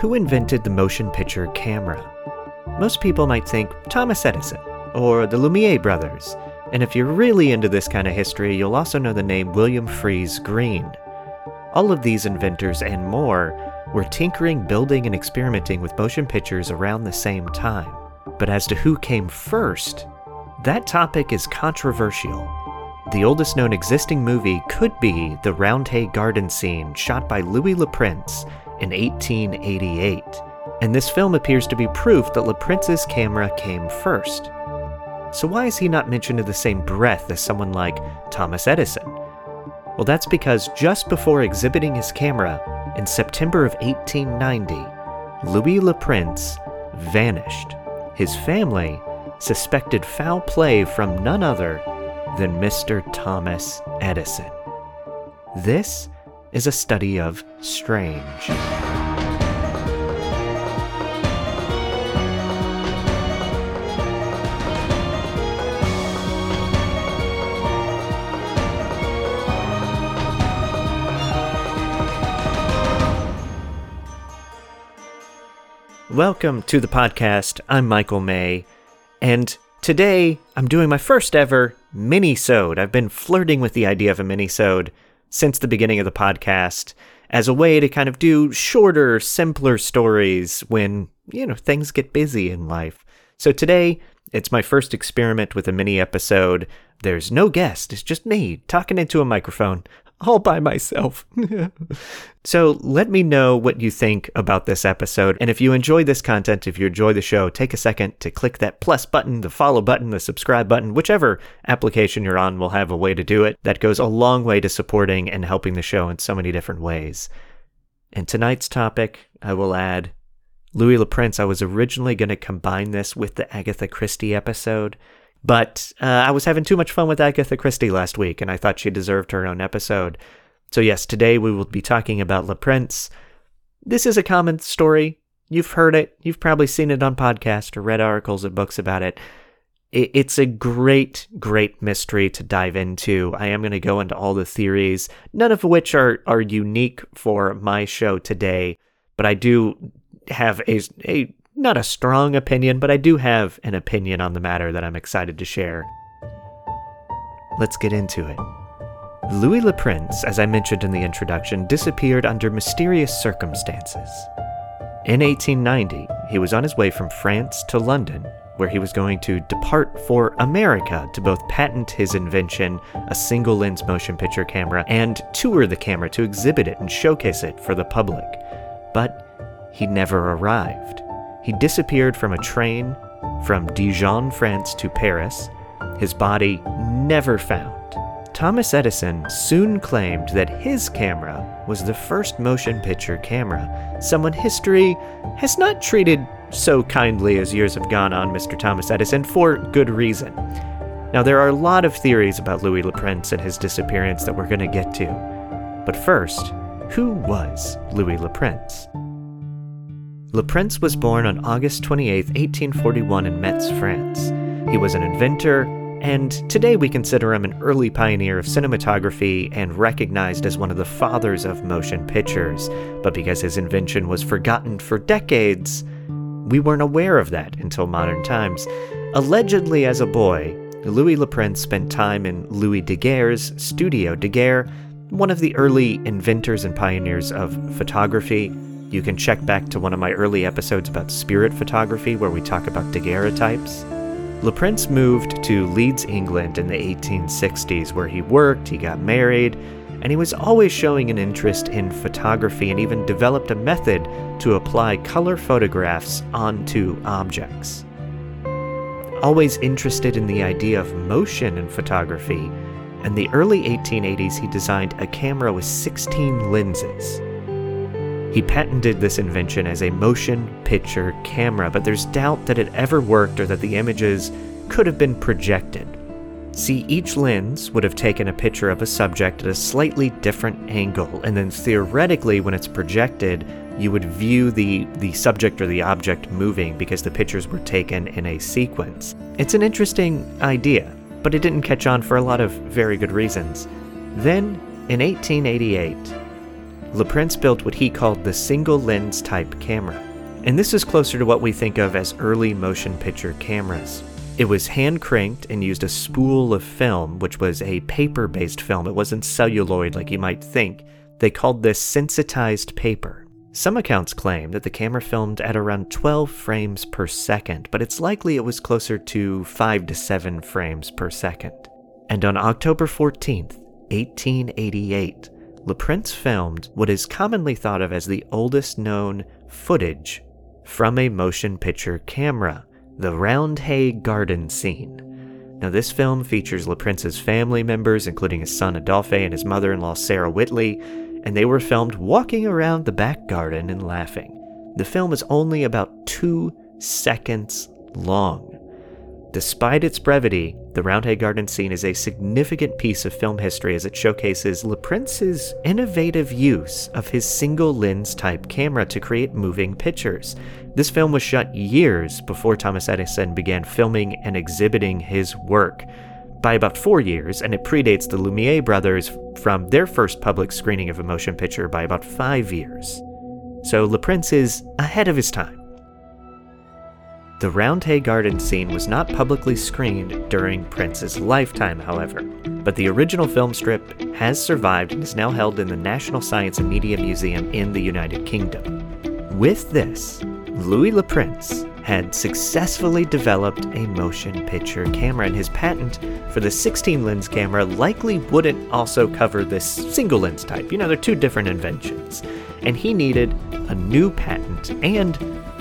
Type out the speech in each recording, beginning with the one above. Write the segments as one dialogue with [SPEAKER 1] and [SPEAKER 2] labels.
[SPEAKER 1] who invented the motion picture camera? Most people might think Thomas Edison or the Lumiere brothers, and if you're really into this kind of history, you'll also know the name William Friese-Greene. All of these inventors and more were tinkering, building, and experimenting with motion pictures around the same time. But as to who came first, that topic is controversial. The oldest known existing movie could be the Roundhay Garden scene shot by Louis Le Prince in 1888, and this film appears to be proof that Le Prince's camera came first. So, why is he not mentioned in the same breath as someone like Thomas Edison? Well, that's because just before exhibiting his camera in September of 1890, Louis Le Prince vanished. His family suspected foul play from none other than Mr. Thomas Edison. This is a study of strange. Welcome to the podcast. I'm Michael May, and today I'm doing my first ever mini-sode. I've been flirting with the idea of a mini-sode since the beginning of the podcast as a way to kind of do shorter, simpler stories when, you know, things get busy in life. So today, it's my first experiment with a mini episode. There's no guest, it's just me talking into a microphone all by myself. so let me know what you think about this episode. And if you enjoy this content, if you enjoy the show, take a second to click that plus button, the follow button, the subscribe button, whichever application you're on will have a way to do it. That goes a long way to supporting and helping the show in so many different ways. And tonight's topic, I will add Louis Le Prince. I was originally going to combine this with the Agatha Christie episode but uh, I was having too much fun with Agatha Christie last week, and I thought she deserved her own episode. So, yes, today we will be talking about Le Prince. This is a common story. You've heard it. You've probably seen it on podcasts or read articles and books about it. It's a great, great mystery to dive into. I am going to go into all the theories, none of which are, are unique for my show today, but I do have a, a not a strong opinion, but I do have an opinion on the matter that I'm excited to share. Let's get into it. Louis Le Prince, as I mentioned in the introduction, disappeared under mysterious circumstances. In 1890, he was on his way from France to London, where he was going to depart for America to both patent his invention, a single lens motion picture camera, and tour the camera to exhibit it and showcase it for the public. But he never arrived. He disappeared from a train from Dijon, France to Paris, his body never found. Thomas Edison soon claimed that his camera was the first motion picture camera, someone history has not treated so kindly as years have gone on Mr. Thomas Edison for good reason. Now, there are a lot of theories about Louis Le Prince and his disappearance that we're going to get to. But first, who was Louis Le Prince? Le Prince was born on August 28, 1841, in Metz, France. He was an inventor, and today we consider him an early pioneer of cinematography and recognized as one of the fathers of motion pictures. But because his invention was forgotten for decades, we weren't aware of that until modern times. Allegedly, as a boy, Louis Le Prince spent time in Louis Daguerre's studio. Daguerre, one of the early inventors and pioneers of photography, you can check back to one of my early episodes about spirit photography where we talk about daguerreotypes. Le Prince moved to Leeds, England in the 1860s where he worked, he got married, and he was always showing an interest in photography and even developed a method to apply color photographs onto objects. Always interested in the idea of motion in photography, in the early 1880s he designed a camera with 16 lenses. He patented this invention as a motion picture camera, but there's doubt that it ever worked or that the images could have been projected. See, each lens would have taken a picture of a subject at a slightly different angle, and then theoretically, when it's projected, you would view the, the subject or the object moving because the pictures were taken in a sequence. It's an interesting idea, but it didn't catch on for a lot of very good reasons. Then, in 1888, Le Prince built what he called the single lens type camera. And this is closer to what we think of as early motion picture cameras. It was hand cranked and used a spool of film, which was a paper based film. It wasn't celluloid like you might think. They called this sensitized paper. Some accounts claim that the camera filmed at around 12 frames per second, but it's likely it was closer to 5 to 7 frames per second. And on October 14th, 1888, Le Prince filmed what is commonly thought of as the oldest known footage from a motion picture camera, the Roundhay Garden scene. Now, this film features Le Prince's family members, including his son Adolphe and his mother in law Sarah Whitley, and they were filmed walking around the back garden and laughing. The film is only about two seconds long. Despite its brevity, the Roundhay Garden scene is a significant piece of film history as it showcases Le Prince's innovative use of his single lens type camera to create moving pictures. This film was shot years before Thomas Edison began filming and exhibiting his work by about four years, and it predates the Lumiere brothers from their first public screening of a motion picture by about five years. So Le Prince is ahead of his time. The Roundhay Garden scene was not publicly screened during Prince's lifetime, however, but the original film strip has survived and is now held in the National Science and Media Museum in the United Kingdom. With this, Louis Le Prince had successfully developed a motion picture camera, and his patent for the 16 lens camera likely wouldn't also cover this single lens type. You know, they're two different inventions. And he needed a new patent and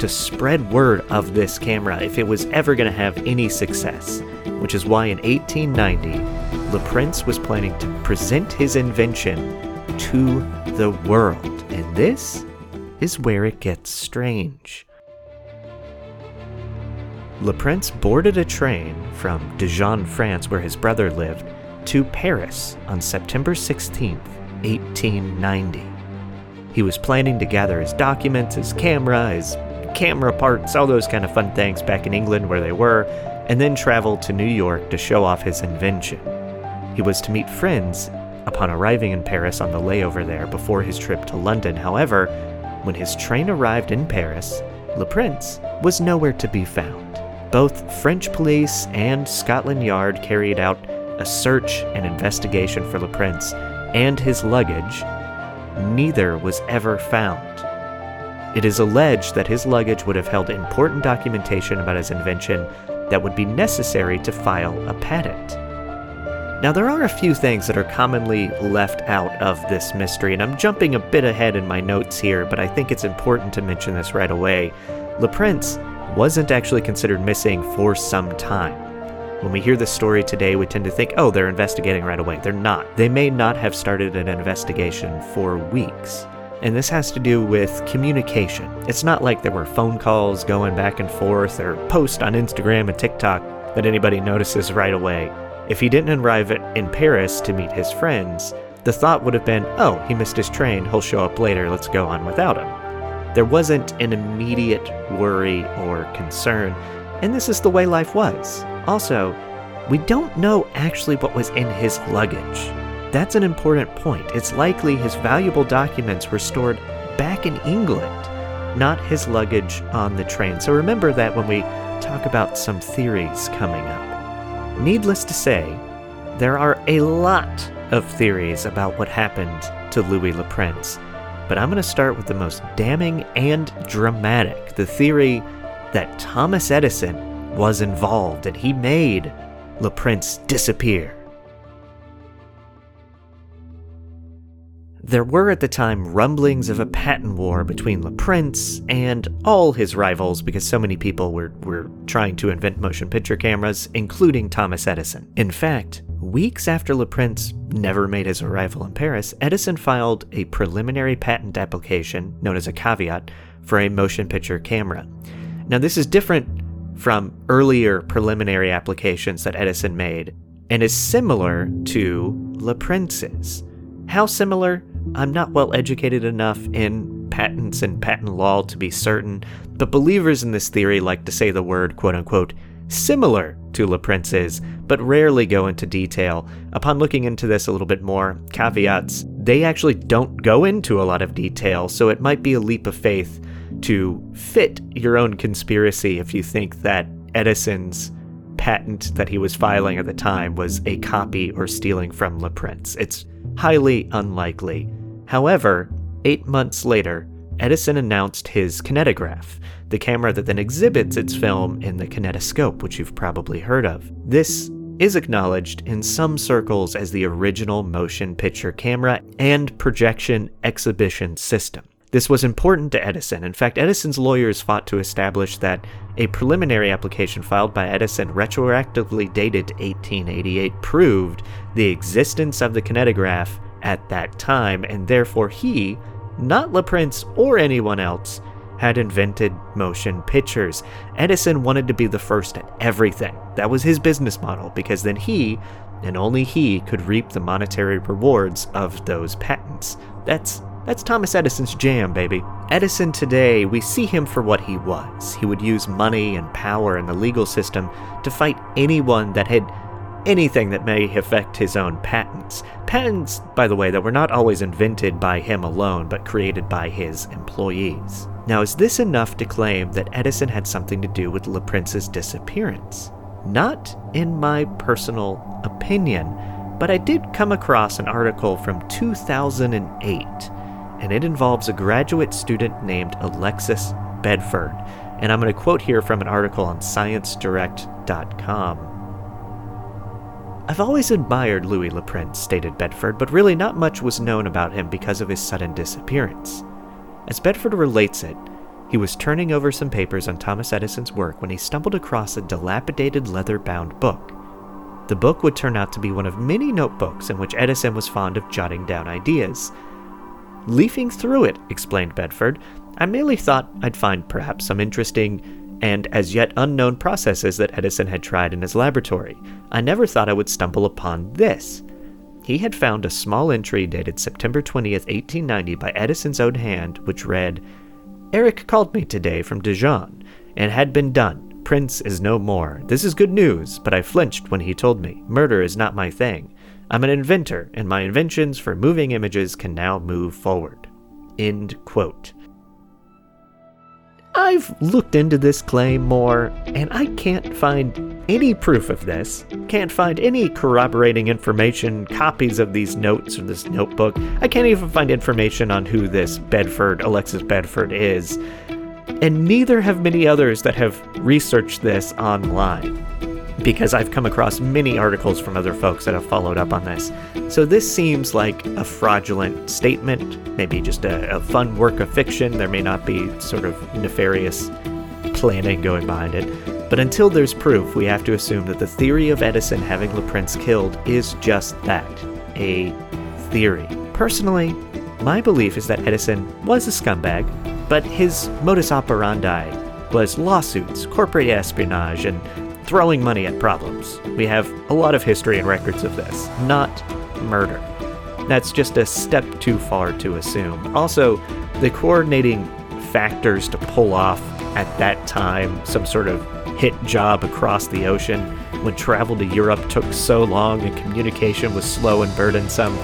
[SPEAKER 1] to spread word of this camera if it was ever going to have any success, which is why in 1890, Le Prince was planning to present his invention to the world. And this is where it gets strange. Le Prince boarded a train from Dijon, France, where his brother lived, to Paris on September 16, 1890. He was planning to gather his documents, his camera, his camera parts, all those kind of fun things back in England where they were, and then travel to New York to show off his invention. He was to meet friends upon arriving in Paris on the layover there before his trip to London. However, when his train arrived in Paris, Le Prince was nowhere to be found. Both French police and Scotland Yard carried out a search and investigation for Le Prince and his luggage. Neither was ever found. It is alleged that his luggage would have held important documentation about his invention that would be necessary to file a patent. Now, there are a few things that are commonly left out of this mystery, and I'm jumping a bit ahead in my notes here, but I think it's important to mention this right away. Le Prince wasn't actually considered missing for some time. When we hear this story today, we tend to think, oh, they're investigating right away. They're not. They may not have started an investigation for weeks. And this has to do with communication. It's not like there were phone calls going back and forth or posts on Instagram and TikTok that anybody notices right away. If he didn't arrive in Paris to meet his friends, the thought would have been, oh, he missed his train, he'll show up later, let's go on without him. There wasn't an immediate worry or concern, and this is the way life was. Also, we don't know actually what was in his luggage. That's an important point. It's likely his valuable documents were stored back in England, not his luggage on the train. So remember that when we talk about some theories coming up. Needless to say, there are a lot of theories about what happened to Louis Le Prince. But I'm going to start with the most damning and dramatic the theory that Thomas Edison was involved and he made Le Prince disappear. There were at the time rumblings of a patent war between Le Prince and all his rivals because so many people were, were trying to invent motion picture cameras, including Thomas Edison. In fact, weeks after Le Prince never made his arrival in Paris, Edison filed a preliminary patent application, known as a caveat, for a motion picture camera. Now, this is different from earlier preliminary applications that Edison made and is similar to Le Prince's. How similar? I'm not well educated enough in patents and patent law to be certain, but believers in this theory like to say the word quote unquote similar to Le Prince's, but rarely go into detail. Upon looking into this a little bit more, caveats, they actually don't go into a lot of detail, so it might be a leap of faith to fit your own conspiracy if you think that Edison's patent that he was filing at the time was a copy or stealing from Le Prince. It's highly unlikely. However, eight months later, Edison announced his kinetograph, the camera that then exhibits its film in the kinetoscope, which you've probably heard of. This is acknowledged in some circles as the original motion picture camera and projection exhibition system. This was important to Edison. In fact, Edison's lawyers fought to establish that a preliminary application filed by Edison, retroactively dated to 1888, proved the existence of the kinetograph at that time, and therefore he, not Le Prince or anyone else, had invented motion pictures. Edison wanted to be the first at everything. That was his business model, because then he, and only he, could reap the monetary rewards of those patents. That's that's Thomas Edison's jam, baby. Edison today, we see him for what he was. He would use money and power in the legal system to fight anyone that had anything that may affect his own patents. Patents, by the way, that were not always invented by him alone, but created by his employees. Now, is this enough to claim that Edison had something to do with Le Prince's disappearance? Not in my personal opinion, but I did come across an article from 2008 and it involves a graduate student named Alexis Bedford. And I'm going to quote here from an article on ScienceDirect.com. I've always admired Louis Le Prince, stated Bedford, but really not much was known about him because of his sudden disappearance. As Bedford relates it, he was turning over some papers on Thomas Edison's work when he stumbled across a dilapidated leather bound book. The book would turn out to be one of many notebooks in which Edison was fond of jotting down ideas, Leafing through it, explained Bedford, I merely thought I'd find perhaps some interesting and as yet unknown processes that Edison had tried in his laboratory. I never thought I would stumble upon this. He had found a small entry dated September 20th, 1890, by Edison's own hand, which read Eric called me today from Dijon, and had been done. Prince is no more. This is good news, but I flinched when he told me. Murder is not my thing. I'm an inventor, and my inventions for moving images can now move forward. End quote. I've looked into this claim more, and I can't find any proof of this. Can't find any corroborating information, copies of these notes or this notebook. I can't even find information on who this Bedford, Alexis Bedford, is. And neither have many others that have researched this online because I've come across many articles from other folks that have followed up on this. So this seems like a fraudulent statement, maybe just a, a, fun work of fiction. There may not be sort of nefarious planning going behind it. But until there's proof, we have to assume that the theory of Edison having Le Prince killed is just that a theory. Personally, my belief is that Edison was a scumbag, but his modus operandi was lawsuits, corporate espionage, and throwing money at problems. We have a lot of history and records of this, not murder. That's just a step too far to assume. Also, the coordinating factors to pull off at that time some sort of hit job across the ocean when travel to Europe took so long and communication was slow and burdensome,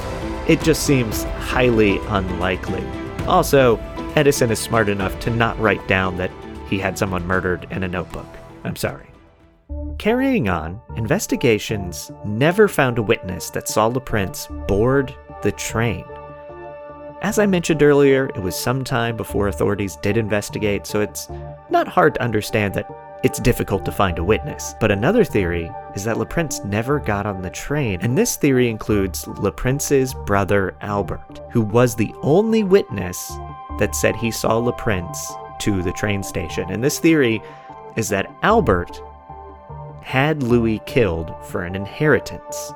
[SPEAKER 1] it just seems highly unlikely. Also, Edison is smart enough to not write down that he had someone murdered in a notebook. I'm sorry. Carrying on, investigations never found a witness that saw Le Prince board the train. As I mentioned earlier, it was some time before authorities did investigate, so it's not hard to understand that it's difficult to find a witness. But another theory is that Le Prince never got on the train, and this theory includes Le Prince's brother Albert, who was the only witness that said he saw Le Prince to the train station. And this theory is that Albert had Louis killed for an inheritance.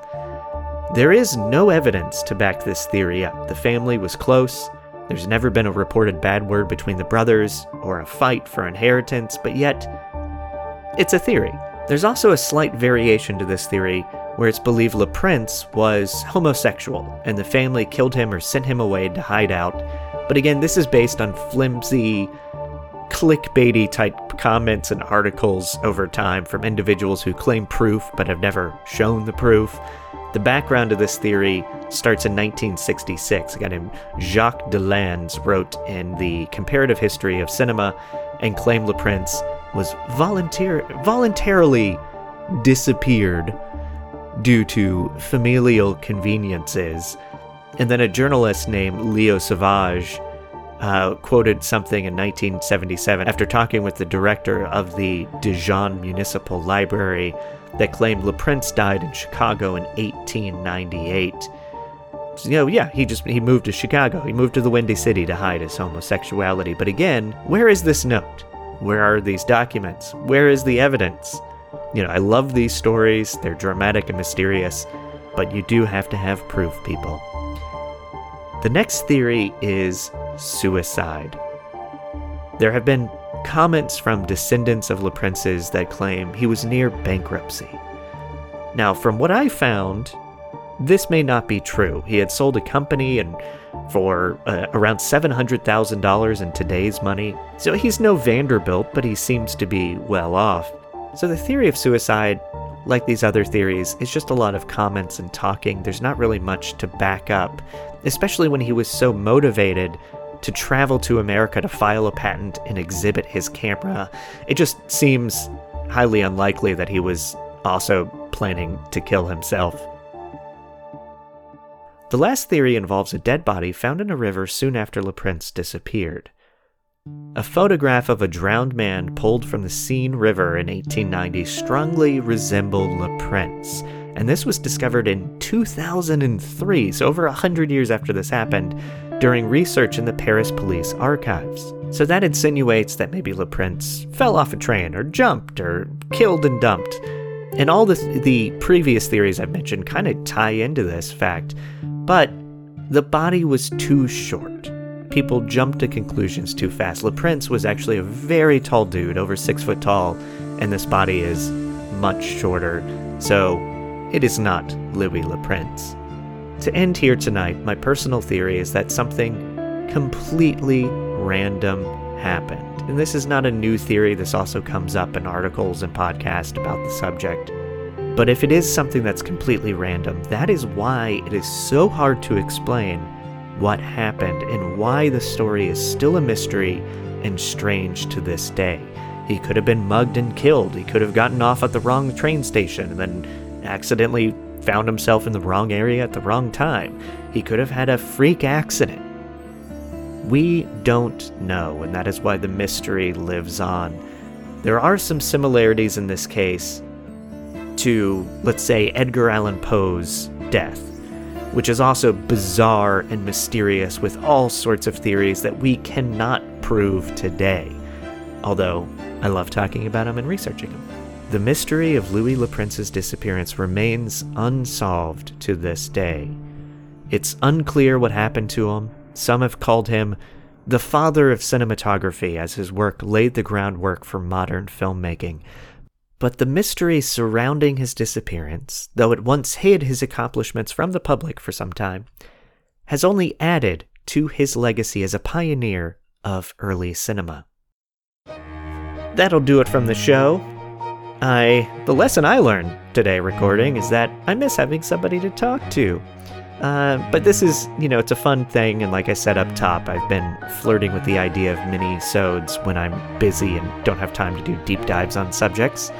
[SPEAKER 1] There is no evidence to back this theory up. The family was close. There's never been a reported bad word between the brothers or a fight for inheritance, but yet, it's a theory. There's also a slight variation to this theory where it's believed Le Prince was homosexual and the family killed him or sent him away to hide out. But again, this is based on flimsy, clickbaity type comments and articles over time from individuals who claim proof but have never shown the proof. The background of this theory starts in 1966. A guy named Jacques Deslandes wrote in the Comparative History of Cinema and claimed Le Prince was volunteer- voluntarily disappeared due to familial conveniences. And then a journalist named Leo Sauvage uh, quoted something in 1977 after talking with the director of the Dijon Municipal Library that claimed Le Prince died in Chicago in 1898. So, you know, yeah, he just he moved to Chicago. He moved to the Windy City to hide his homosexuality. But again, where is this note? Where are these documents? Where is the evidence? You know, I love these stories. They're dramatic and mysterious, but you do have to have proof, people. The next theory is suicide. There have been comments from descendants of Le Prince's that claim he was near bankruptcy. Now, from what I found, this may not be true. He had sold a company and for uh, around $700,000 in today's money. So he's no Vanderbilt, but he seems to be well off. So the theory of suicide, like these other theories, is just a lot of comments and talking. There's not really much to back up, especially when he was so motivated to travel to America to file a patent and exhibit his camera. It just seems highly unlikely that he was also planning to kill himself. The last theory involves a dead body found in a river soon after Le Prince disappeared. A photograph of a drowned man pulled from the Seine River in 1890 strongly resembled Le Prince, and this was discovered in 2003, so over a hundred years after this happened, during research in the Paris police archives. So that insinuates that maybe Le Prince fell off a train, or jumped, or killed and dumped. And all the, the previous theories I've mentioned kind of tie into this fact, but the body was too short people jumped to conclusions too fast. Le Prince was actually a very tall dude, over six foot tall, and this body is much shorter, so it is not Louis Le Prince. To end here tonight, my personal theory is that something completely random happened. And this is not a new theory, this also comes up in articles and podcasts about the subject. But if it is something that's completely random, that is why it is so hard to explain what happened and why the story is still a mystery and strange to this day. He could have been mugged and killed. He could have gotten off at the wrong train station and then accidentally found himself in the wrong area at the wrong time. He could have had a freak accident. We don't know, and that is why the mystery lives on. There are some similarities in this case to, let's say, Edgar Allan Poe's death which is also bizarre and mysterious with all sorts of theories that we cannot prove today. Although, I love talking about them and researching them. The mystery of Louis Le Prince's disappearance remains unsolved to this day. It's unclear what happened to him. Some have called him the father of cinematography, as his work laid the groundwork for modern filmmaking. But the mystery surrounding his disappearance, though it once hid his accomplishments from the public for some time, has only added to his legacy as a pioneer of early cinema. That'll do it from the show. I the lesson I learned today recording is that I miss having somebody to talk to. Uh, but this is, you know, it's a fun thing, and like I said up top, I've been flirting with the idea of mini-sodes when I'm busy and don't have time to do deep dives on subjects.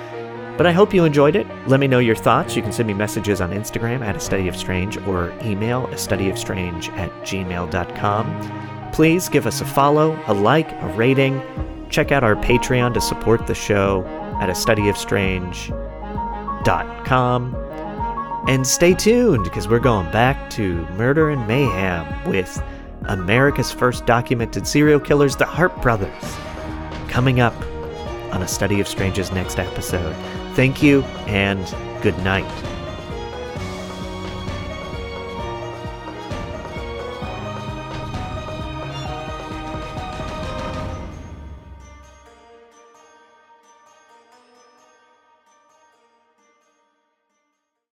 [SPEAKER 1] But I hope you enjoyed it. Let me know your thoughts. You can send me messages on Instagram at a study of strange or email a study of strange at gmail.com. Please give us a follow, a like, a rating. Check out our Patreon to support the show at a study of strange.com. And stay tuned because we're going back to murder and mayhem with America's first documented serial killers, the Hart brothers, coming up on a study of strange's next episode. Thank you and good night.